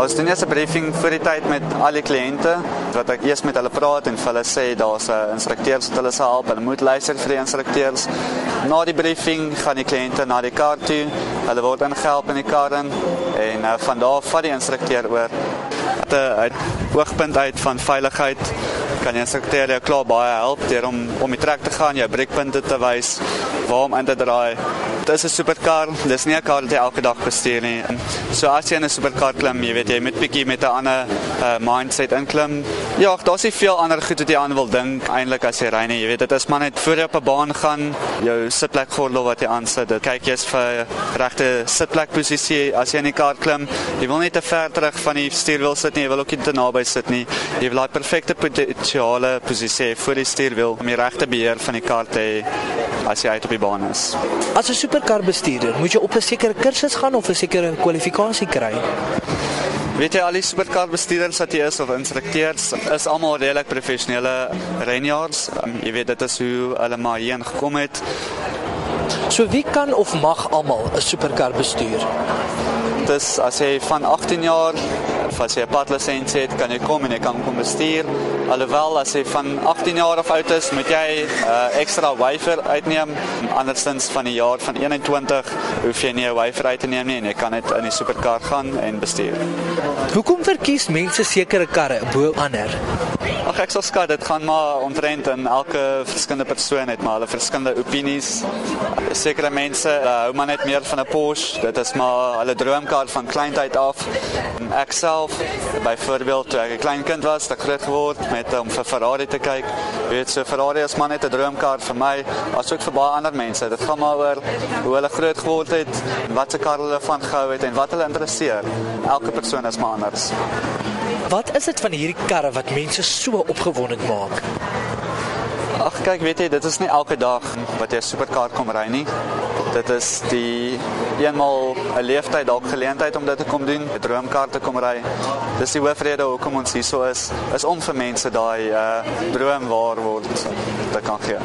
Ons doen eers 'n briefing voor die tyd met al die kliënte wat ek eers met hulle praat en vir hulle sê daar's 'n instrukteur wat hulle sal help. Hulle moet luister vir die instrukteurs. Na die briefing gaan die kliënte na die kar toe. Hulle word ingehelp in die kar in en uh, van daar vat die instrukteur oor. Uit oogpunt uit van veiligheid kan die instrukteur jou klaar baie help deur om om die trek te gaan, jou breekpunte te wys, waar om in te draai. Dit is 'n superkar. Dis nie 'n kar wat jy elke dag bestuur nie. So as jy in 'n superkar klim, jy weet jy moet bietjie met 'n ander uh, mindset inklim. Ja, daar's nie veel ander goed wat jy aan wil dink eintlik as jy ry nie. Jy weet dit is maar net voor jy op 'n baan gaan, jou sitplekgordel wat jy aansit. Dit kyk jy's vir regte sitplekposisie as jy in die kar klim. Jy wil nie te ver terug van die stuurwiel sit nie. Jy wil ook nie te naby sit nie. Jy wil daai perfekte potensiale posisie voor die stuurwiel om die regte beheer van die kar te hê as jy uit op die baan is. As 'n superkar bestuurder, moet jy op 'n sekere kursus gaan of 'n sekere kwalifikasie kry? Weet jy al die superkar bestuurders wat jy is of instrukteurs is almal redelik professionele renjaars. Um, jy weet dit is hoe hulle maar hierheen gekom het. So wie kan of mag almal 'n superkar bestuur? Dis as jy van 18 jaar as jy 'n padlisensie het, kan jy kom en jy kan kom bestuur. Alhoewel as jy van 18 jaar af oud is, moet jy 'n uh, ekstra waiver uitneem. Andersins van die jaar van 21 hoef jy nie 'n waiver uit te neem nie en jy kan net in die superkar gaan en bestuur. Hoekom verkies mense sekere karre bo ander? Ag ek sal skat dit gaan maar omtrent in elke verskillende persoon het maar hulle verskillende opinies. Sekere mense uh, hou maar net meer van 'n Porsche. Dit is maar hulle droomkar van kleintyd af. Ek self byvoorbeeld toe ek 'n klein kind was, het ek groot geword met om vir Ferrari te kyk. Jy weet so Ferrari is maar net 'n droomkar vir my, asook vir baie ander mense. Dit gaan maar oor hoe hulle groot geword het, wat se kar hulle van gehou het en wat hulle interesseer. Elke persoon is maar anders. Wat is dit van hierdie karre wat mense so opgewonde maak? Ag kyk, weet jy, dit is nie elke dag wat jy 'n superkar kom ry nie. Dit is die eenmal 'n leeftyd dalk geleentheid om dit te kom doen, 'n droomkar te kom ry. Dis die hoofrede hoekom ons hier so is, is om vir mense daai uh droom waar word te kan gee.